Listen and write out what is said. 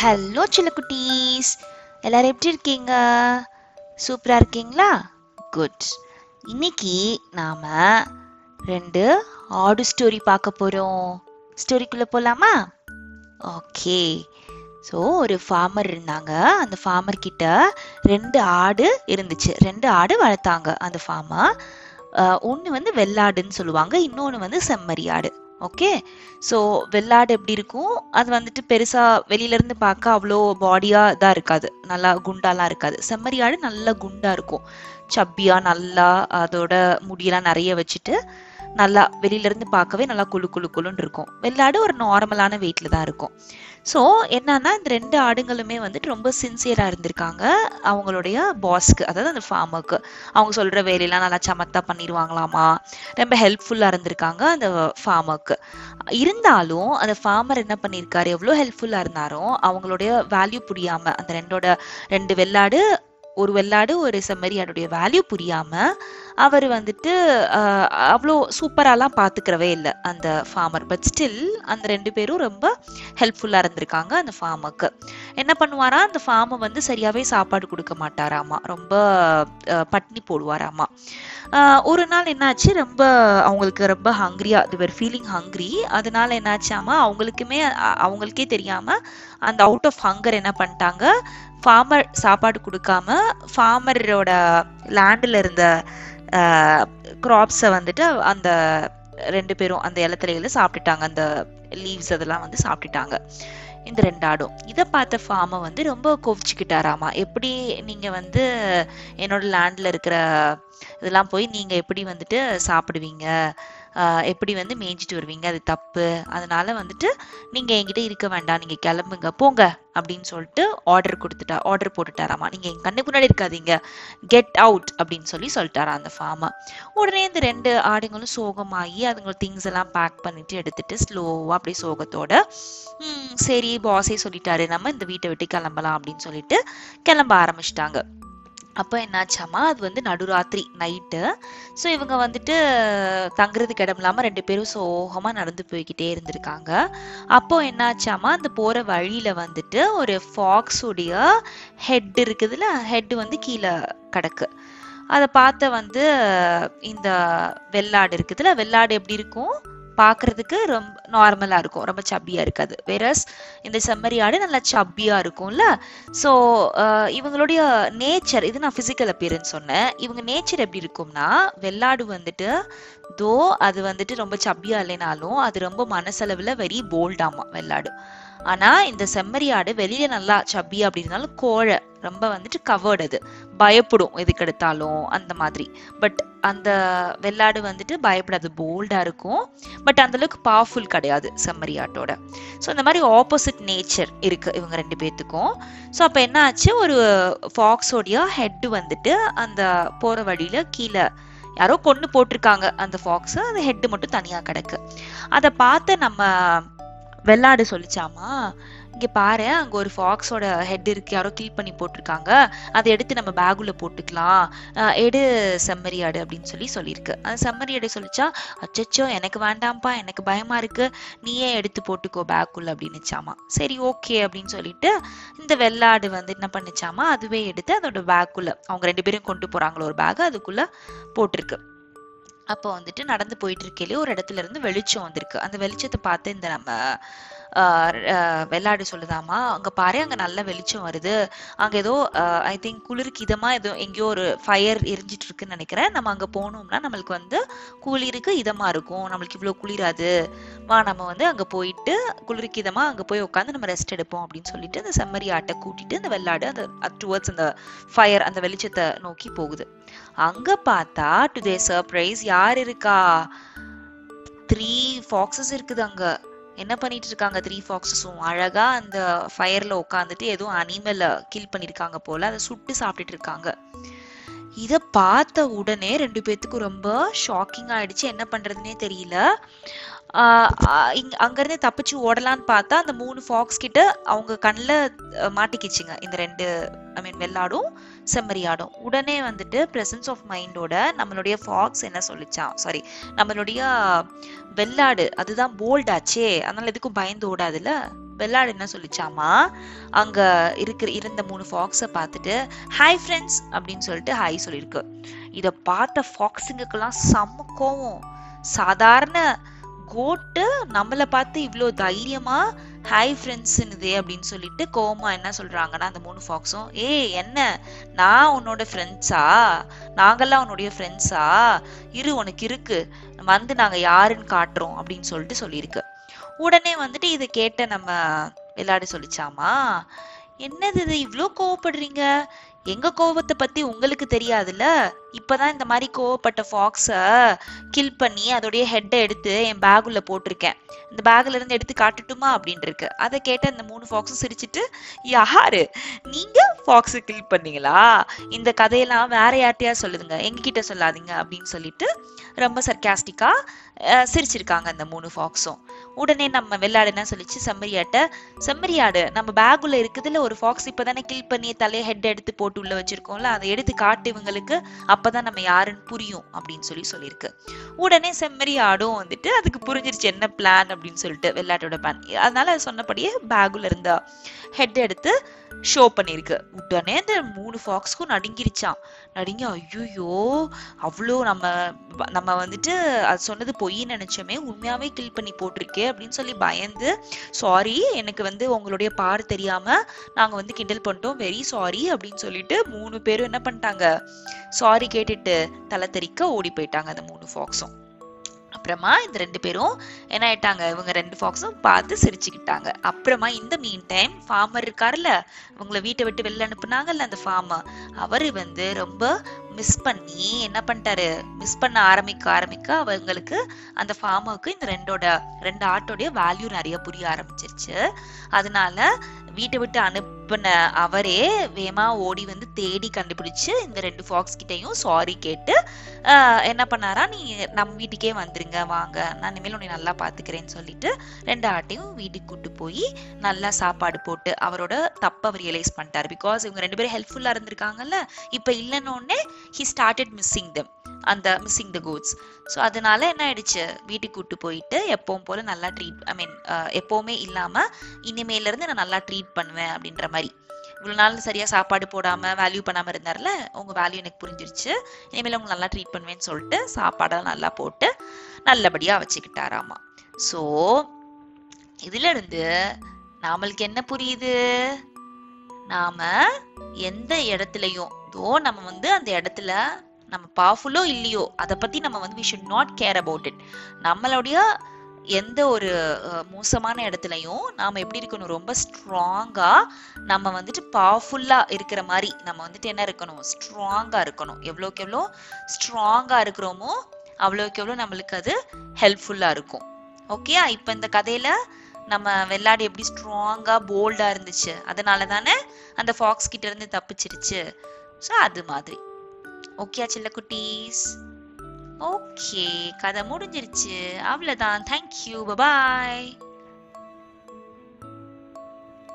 Hello குட்டீஸ். எல்லாரும் எப்படி இருக்கீங்க? சூப்பரா இருக்கீங்களா? குட் இன்னைக்கு நாம ரெண்டு ஆடு ஸ்டோரி பார்க்க போறோம். ஸ்டோரிக்குள்ள போலாமா? ஓகே ஸோ ஒரு ஃபார்மர் இருந்தாங்க. அந்த ஃபார்மர் கிட்ட ரெண்டு ஆடு இருந்துச்சு. ரெண்டு ஆடு வளர்த்தாங்க அந்த ஃபார்மர் ஒன்று வந்து வெள்ளாடுன்னு சொல்லுவாங்க. இன்னொன்று வந்து செம்மறி ஆடு. ஓகே ஸோ வெள்ளாடு எப்படி இருக்கும்? அது வந்துட்டு பெருசாக வெளியிலேருந்து பார்க்க அவ்வளோ பாடியாக தான் இருக்காது. நல்லா குண்டாலாம் இருக்காது. செம்மறி ஆடு நல்லா குண்டாக இருக்கும். சப்பியாக நல்லா அதோட முடியெல்லாம் நிறைய வச்சுட்டு நல்லா வெளியிலேருந்து பார்க்கவே நல்லா குழு குழு குழுன்னு இருக்கும். வெள்ளாடு ஒரு நார்மலான வெயிட்டில் தான் இருக்கும். ஸோ என்னன்னா இந்த ரெண்டு ஆடுங்களுமே வந்துட்டு ரொம்ப சின்சியராக இருந்திருக்காங்க. அவங்களுடைய பாஸ்க்கு அதாவது அந்த ஃபார்மருக்கு அவங்க சொல்கிற வேலையெல்லாம் நல்லா சமத்தா பண்ணிடுவாங்களாமா? ரொம்ப ஹெல்ப்ஃபுல்லாக இருந்திருக்காங்க அந்த ஃபார்மருக்கு இருந்தாலும் அந்த ஃபார்மர் என்ன பண்ணியிருக்காரு எவ்வளோ ஹெல்ப்ஃபுல்லாக இருந்தாலும் அவங்களுடைய வேல்யூ புரியாமல் அந்த ரெண்டோட ரெண்டு வெள்ளாடு ஒரு வெள்ளாடு ஒரு செம்மறி அதனுடைய வேல்யூ புரியாம அவர் வந்துட்டு அவ்வளோ சூப்பராலாம் பார்த்துக்கிறவே இல்லை அந்த ஃபார்மர் பட் ஸ்டில் அந்த ரெண்டு பேரும் ரொம்ப ஹெல்ப்ஃபுல்லாக இருந்திருக்காங்க அந்த ஃபார்முக்கு என்ன பண்ணுவாரா? அந்த ஃபார்மை வந்து சரியாவே சாப்பாடு கொடுக்க மாட்டாராமா. ரொம்ப பட்னி போடுவாராமா. ஒரு நாள் என்னாச்சு? ரொம்ப அவங்களுக்கு ரொம்ப ஹங்க்ரியா வேர் ஃபீலிங் ஹங்க்ரி அதனால என்னாச்சாமா? அவங்களுக்குமே அவங்களுக்கே தெரியாம அந்த அவுட் ஆஃப் ஹங்கர் என்ன பண்ணிட்டாங்க? ஃபார்மர் சாப்பாடு கொடுக்காம ஃபார்மரோட லேண்டில் இருந்த கிராப்ஸை வந்துட்டு அந்த ரெண்டு பேரும் அந்த இலத்தலைகளை சாப்பிட்டுட்டாங்க. அந்த லீவ்ஸ் அதெல்லாம் வந்து சாப்பிட்டுட்டாங்க. இந்த ரெண்டு ஆடும் இதை பார்த்த ஃபார்ம வந்து ரொம்ப கோவிச்சுக்கிட்டாராமா. எப்படி நீங்க வந்து என்னோட லேண்ட்ல இருக்கிற இதெல்லாம் போய் நீங்க எப்படி வந்துட்டு சாப்பிடுவீங்க? எப்படி வந்து மேய்ஞ்சிட்டு வருவீங்க? அது தப்பு. அதனால வந்துட்டு நீங்கள் என்கிட்ட இருக்க வேண்டாம். நீங்கள் கிளம்புங்க. போங்க அப்படின்னு சொல்லிட்டு ஆர்டர் கொடுத்துட்டா ஆர்டர் போட்டுட்டாராமா? நீங்கள் என் கண்ணுக்கு முன்னாடி இருக்காதீங்க. கெட் அவுட் அப்படின்னு சொல்லி சொல்லிட்டாரா அந்த ஃபார்மை உடனே இந்த ரெண்டு ஆடுங்களும் சோகமாகி அதுங்க திங்ஸ் எல்லாம் பேக் பண்ணிட்டு எடுத்துட்டு ஸ்லோவாக அப்படியே சோகத்தோட சரி பாஸே சொல்லிட்டாரு. நம்ம இந்த வீட்டை விட்டு கிளம்பலாம் அப்படின்னு சொல்லிட்டு கிளம்ப ஆரம்பிச்சிட்டாங்க. அப்போ என்னாச்சாமா அது வந்து நடுராத்திரி நைட்டு ஸோ இவங்க வந்துட்டு தங்குறதுக்கு இடம் இல்லாமல் ரெண்டு பேரும் சோகமாக நடந்து போய்கிட்டே இருந்திருக்காங்க. அப்போ என்னாச்சாமா அந்த போகிற வழியில் வந்துட்டு ஒரு ஃபாக்ஸுடைய ஹெட் இருக்குதுல்ல ஹெட் வந்து கீழே கிடக்கு. அதை பார்த்த வந்து இந்த வெள்ளாடு இருக்குதுல்ல வெள்ளாடு எப்படி இருக்கும்? பார்க்குறதுக்கு ரொம்ப நார்மலாக இருக்கும். ரொம்ப சப்பியாக இருக்காது. வேறஸ் இந்த செம்மறி ஆடு நல்லா சப்பியாக இருக்கும்ல? ஸோ இவங்களுடைய நேச்சர் இது நான் ஃபிசிக்கல் அப்பியரன்ஸ் சொன்னேன். இவங்க நேச்சர் எப்படி இருக்கும்னா வெள்ளாடு வந்துட்டு தோ அது வந்துட்டு ரொம்ப சப்பியாக இல்லைனாலும் அது ரொம்ப மனசளவில் வெரி போல்டாமா வெள்ளாடு. ஆனா இந்த செம்மறியாடு வெளியில நல்லா சப்பி அப்படி இருந்தாலும் கோழை ரொம்ப வந்துட்டு கவர்டு அது. பயப்படும் எதுக்கு எடுத்தாலும் அந்த மாதிரி. பட் அந்த வெள்ளாடு வந்துட்டு பயப்படாது போல்டா இருக்கும். பட் அந்த அளவுக்கு பவர்ஃபுல் கிடையாது செம்மறியாட்டோட ஸோ இந்த மாதிரி ஆப்போசிட் நேச்சர் இருக்கு இவங்க ரெண்டு பேர்த்துக்கும் ஸோ அப்போ என்ன ஆச்சு? ஒரு ஃபாக்ஸோடைய ஹெட் வந்துட்டு அந்த போற வழியில கீழே யாரோ கொண்டு போட்டிருக்காங்க அந்த ஃபாக்ஸ் அந்த ஹெட் மட்டும் தனியா கிடக்கு. அதை பார்த்து நம்ம வெள்ளாடு சொல்லிச்சாமா? இங்க பாரு அங்க ஒரு ஃபாக்ஸோட ஹெட் இருக்கு யாரோ கில் பண்ணி போட்டிருக்காங்க. அதை எடுத்து நம்ம பேகுல போட்டுக்கலாம். எடு செம்மறியாடு அப்படின்னு சொல்லி சொல்லியிருக்கு. அந்த செம்மறியாடு சொல்லிச்சா அச்சச்சோ எனக்கு வேண்டாம்ப்பா எனக்கு பயமா இருக்கு. நீயே எடுத்து போட்டுக்கோ பேக்குள்ள அப்படின்னுச்சாமா. சரி ஓகே அப்படின்னு சொல்லிட்டு இந்த வெள்ளாடு வந்து என்ன பண்ணுச்சாமா? அதுவே எடுத்து அதோட பேக்குள்ள அவங்க ரெண்டு பேரும் கொண்டு போறாங்களோ ஒரு பேக் அதுக்குள்ள போட்டிருக்கு. அப்போ வந்துட்டு நடந்து போயிட்டு இருக்கையிலே ஒரு இடத்துல இருந்து வெளிச்சம் வந்திருக்கு. அந்த வெளிச்சத்தை பார்த்து இந்த நம்ம வெள்ளாடு சொல்லுதாமா அங்க பாரு அங்க நல்ல வெளிச்சம் வருது. அங்க ஏதோ ஐ திங்க் குளிருக்கு இதமா ஏதோ எங்கேயோ ஒரு ஃபயர் எரிஞ்சிட்டு இருக்குன்னு நினைக்கிறேன். நம்ம அங்க போனோம்னா நம்மளுக்கு வந்து குளிருக்கு இதமா இருக்கும். நம்மளுக்கு இவ்வளவு குளிராது. வா நம்ம வந்து அங்க போயிட்டு குளிருக்கு இதமா அங்க போய் உட்காந்து நம்ம ரெஸ்ட் எடுப்போம். அப்படின்னு சொல்லிட்டு அந்த செம்மறி ஆட்டை கூட்டிட்டு அந்த வெள்ளாடு அந்த டுவர்ட்ஸ் அந்த ஃபயர் அந்த வெளிச்சத்தை நோக்கி போகுது. அங்க பார்த்தா டு தே சர்ப்ரைஸ் யார் இருக்கா? த்ரீ ஃபாக்ஸஸ் இருக்குது அங்க. என்ன பண்ணிட்டு இருக்காங்க த்ரீ ஃபாக்ஸஸும் அழகா அந்த ஃபயர்ல உட்காந்துட்டு ஏதோ அனிமலை கில் பண்ணிருக்காங்க போல. அதை சுட்டு சாப்பிட்டுட்டு இருக்காங்க. இத பார்த்த உடனே ரெண்டு பேத்துக்கும் ரொம்ப ஷாக்கிங் ஆயிடுச்சு. என்ன பண்றதுனே தெரியல. ஆஹ் ஆஹ் தப்பிச்சு ஓடலான்னு பார்த்தா அந்த மூணு ஃபாக்ஸ் கிட்ட அவங்க கண்ணில் மாட்டிக்கிச்சுங்க. இந்த ரெண்டு ஐ மீன் வெள்ளாடும். செம்மறி ஆடும் உடனே வந்துட்டு பிரசன்ஸ் ஆஃப் மைண்டோட நம்மளுடைய ஃபாக்ஸ் என்ன சொல்லிச்சான் சாரி நம்மளுடைய வெள்ளாடு அதுதான் போல்டாச்சே அதனால எதுக்கும் பயந்து ஓடாதுல்ல? வெள்ளாடு என்ன சொல்லிச்சாமா அங்க இருக்கிற இருந்த மூணு ஃபாக்ஸை பார்த்துட்டு ஹாய் ஃப்ரெண்ட்ஸ் அப்படின்னு சொல்லிட்டு ஹாய் சொல்லியிருக்கு. இதை பார்த்த ஃபாக்ஸுங்களுக்கெல்லாம் செம்ம கோவம். சாதாரண கோட்டு நம்மளை பார்த்து இவ்வளோ தைரியமா ஹாய் ஃப்ரெண்ட்ஸுன்னுதே அப்படின்னு சொல்லிட்டு கோமா என்ன சொல்றாங்கன்னா அந்த மூணு ஃபாக்ஸும் ஏய் என்ன? நான் உன்னோட ஃப்ரெண்ட்ஸா நாங்கெல்லாம் உன்னுடைய ஃப்ரெண்ட்ஸா இரு உனக்கு இருக்கு. வந்து நாங்க யாருன்னு காட்டுறோம் அப்படின்னு சொல்லிட்டு சொல்லியிருக்கு. உடனே வந்துட்டு இதை கேட்ட நம்ம விளையாட சொல்லிச்சாமா என்னது இது இவ்வளோ கோவப்படுறீங்க? எங்க கோவத்தை பத்தி உங்களுக்கு தெரியாதுல்ல? இப்பதான் இந்த மாதிரி கோவப்பட்ட ஃபாக்ஸ கில் பண்ணி அதோடைய ஹெட்டை எடுத்து என் பேகுள்ள போட்டிருக்கேன். இந்த பேக்ல இருந்து எடுத்து காட்டுட்டுமா அப்படின்னு இருக்கு அதை கேட்ட அந்த மூணு ஃபாக்ஸும் சிரிச்சிட்டு யாரு? நீங்க ஃபாக்ஸை கில் பண்ணீங்களா? இந்த கதையெல்லாம் வேற யார்ட்டையா சொல்லுதுங்க. எங்ககிட்ட சொல்லாதீங்க. அப்படின்னு சொல்லிட்டு ரொம்ப சர்க்காஸ்டிக்கா சிரிச்சிருக்காங்க அந்த மூணு ஃபாக்ஸும் உடனே நம்ம வெள்ளாடுனா சொல்லிச்சு? செம்மறியாட்ட. செம்மறியாடு நம்ம பேக்குள்ள இருக்குதுல ஒரு ஃபாக்ஸ் இப்பதானே கில் பண்ணி தலையை ஹெட் எடுத்து போட்டு உள்ள வச்சிருக்கோம்ல அதை எடுத்து காட்டு இவங்களுக்கு அப்பதான் நம்ம யாருன்னு புரியும் அப்படின்னு சொல்லி சொல்லியிருக்கு. உடனே செம்மறியாடும் வந்துட்டு அதுக்கு புரிஞ்சிருச்சு என்ன பிளான் அப்படின்னு சொல்லிட்டு வெள்ளாட்டோட பிளான் அதனால சொன்னபடியே பேக்குள்ள இருந்த ஹெட் எடுத்து ஷோ பண்ணிருக்கு உடனே இந்த மூணு ஃபாக்ஸ்க்கும் நடுங்கிருச்சான் நடுங்கி ஐயோ அவ்வளோ நம்ம நம்ம வந்துட்டு அது சொன்னது பொய்ன்னு நினைச்சோமே உண்மையாவே கில் பண்ணி போட்டிருக்கே அப்படின்னு சொல்லி பயந்து சாரி எனக்கு வந்து உங்களுடைய பார் தெரியாம நாங்கள் வந்து கிண்டல் பண்ணிட்டோம். வெரி சாரி அப்படின்னு சொல்லிட்டு மூணு பேரும் என்ன பண்ணிட்டாங்க? சாரி கேட்டுட்டு தலை தெறிக்க ஓடி போயிட்டாங்க அந்த மூணு ஃபாக்ஸும் அப்புறமா இந்த ரெண்டு பேரும் என்ன ஆயிட்டாங்க? இவங்க ரெண்டு ஃபாக்ஸும் பார்த்து சிரிச்சுக்கிட்டாங்க. அப்புறமா இந்த மீன் டைம் ஃபார்மர் இருக்காருல்ல இவங்கள வீட்டை விட்டு வெளில அனுப்புனாங்கல்ல அந்த ஃபார்மர் அவர் வந்து ரொம்ப மிஸ் பண்ணி என்ன பண்ணிட்டாரு? மிஸ் பண்ண ஆரம்பிக்க ஆரம்பிக்க அவங்களுக்கு அந்த ஃபார்மருக்கு இந்த ரெண்டோட ரெண்டு ஆட்டோடைய வேல்யூ நிறைய புரிய ஆரம்பிச்சிருச்சு. அதனால வீட்டை விட்டு அனுப்பின அவரே வேமா ஓடி வந்து தேடி கண்டுபிடிச்சு இந்த ரெண்டு ஃபாக்ஸ் கிட்டையும் சாரி கேட்டு என்ன பண்ணாரா? நீ நம்ம வீட்டுக்கே வந்துருங்க வாங்க. நான் இனிமேல் உன்னை நல்லா பார்த்துக்கிறேன்னு சொல்லிட்டு ரெண்டு ஆட்டையும் வீட்டுக்கு கூட்டு போய் நல்லா சாப்பாடு போட்டு அவரோட தப்பை அவர் ரியலைஸ் பண்ணிட்டார். பிகாஸ் இவங்க ரெண்டு பேரும் ஹெல்ப்ஃபுல்லாக இருந்திருக்காங்கல்ல. இப்போ இல்லைன்னொன்னே ஹி ஸ்டார்டட் மிஸ்ஸிங் தம் அந்த மிஸ்ஸிங் த கோட்ஸ் ஸோ அதனால என்ன ஆயிடுச்சு? வீட்டுக்கு கூட்டு போயிட்டு எப்பவும் போல நல்லா ட்ரீட் ஐ மீன் எப்பவுமே இல்லாம இனிமேல இருந்து நான் நல்லா ட்ரீட் பண்ணுவேன் அப்படின்ற மாதிரி. இவ்வளவு நாள் சரியா சாப்பாடு போடாம வேல்யூ பண்ணாம இருந்தார்ல உங்க வேல்யூ எனக்கு புரிஞ்சிருச்சு. இனிமேல் உங்களை நல்லா ட்ரீட் பண்ணுவேன்னு சொல்லிட்டு சாப்பாடெல்லாம் நல்லா போட்டு நல்லபடியா வச்சுக்கிட்டாராமா. ஸோ இதுல இருந்து நாமளுக்கு என்ன புரியுது? நாம எந்த இடத்துலயும் தோ நம்ம வந்து அந்த இடத்துல நம்ம பவர்ஃபுல்லோ இல்லையோ அதை பத்தி நம்ம வந்து we should not care about it நம்மளுடைய எந்த ஒரு மோசமான இடத்துலையும் நாம் எப்படி இருக்கணும்? ரொம்ப ஸ்ட்ராங்காக நம்ம வந்துட்டு பவர்ஃபுல்லாக இருக்கிற மாதிரி நம்ம வந்துட்டு என்ன இருக்கணும்? ஸ்ட்ராங்காக இருக்கணும். எவ்வளோக்கு எவ்வளோ ஸ்ட்ராங்காக இருக்கிறோமோ அவ்வளோக்கு எவ்வளோ நம்மளுக்கு அது ஹெல்ப்ஃபுல்லாக இருக்கும். ஓகேயா இப்போ இந்த கதையில் நம்ம வெள்ளாடு எப்படி ஸ்ட்ராங்காக போல்டாக இருந்துச்சு. அதனால தானே அந்த ஃபாக்ஸ் கிட்ட இருந்து தப்பிச்சிருச்சு. ஸோ அது மாதிரி. ஓகே சில்ல குட்டீஸ். ஓகே கதை முடிஞ்சிருச்சு. அவ்வளோதான் தேங்க்யூ பபாய்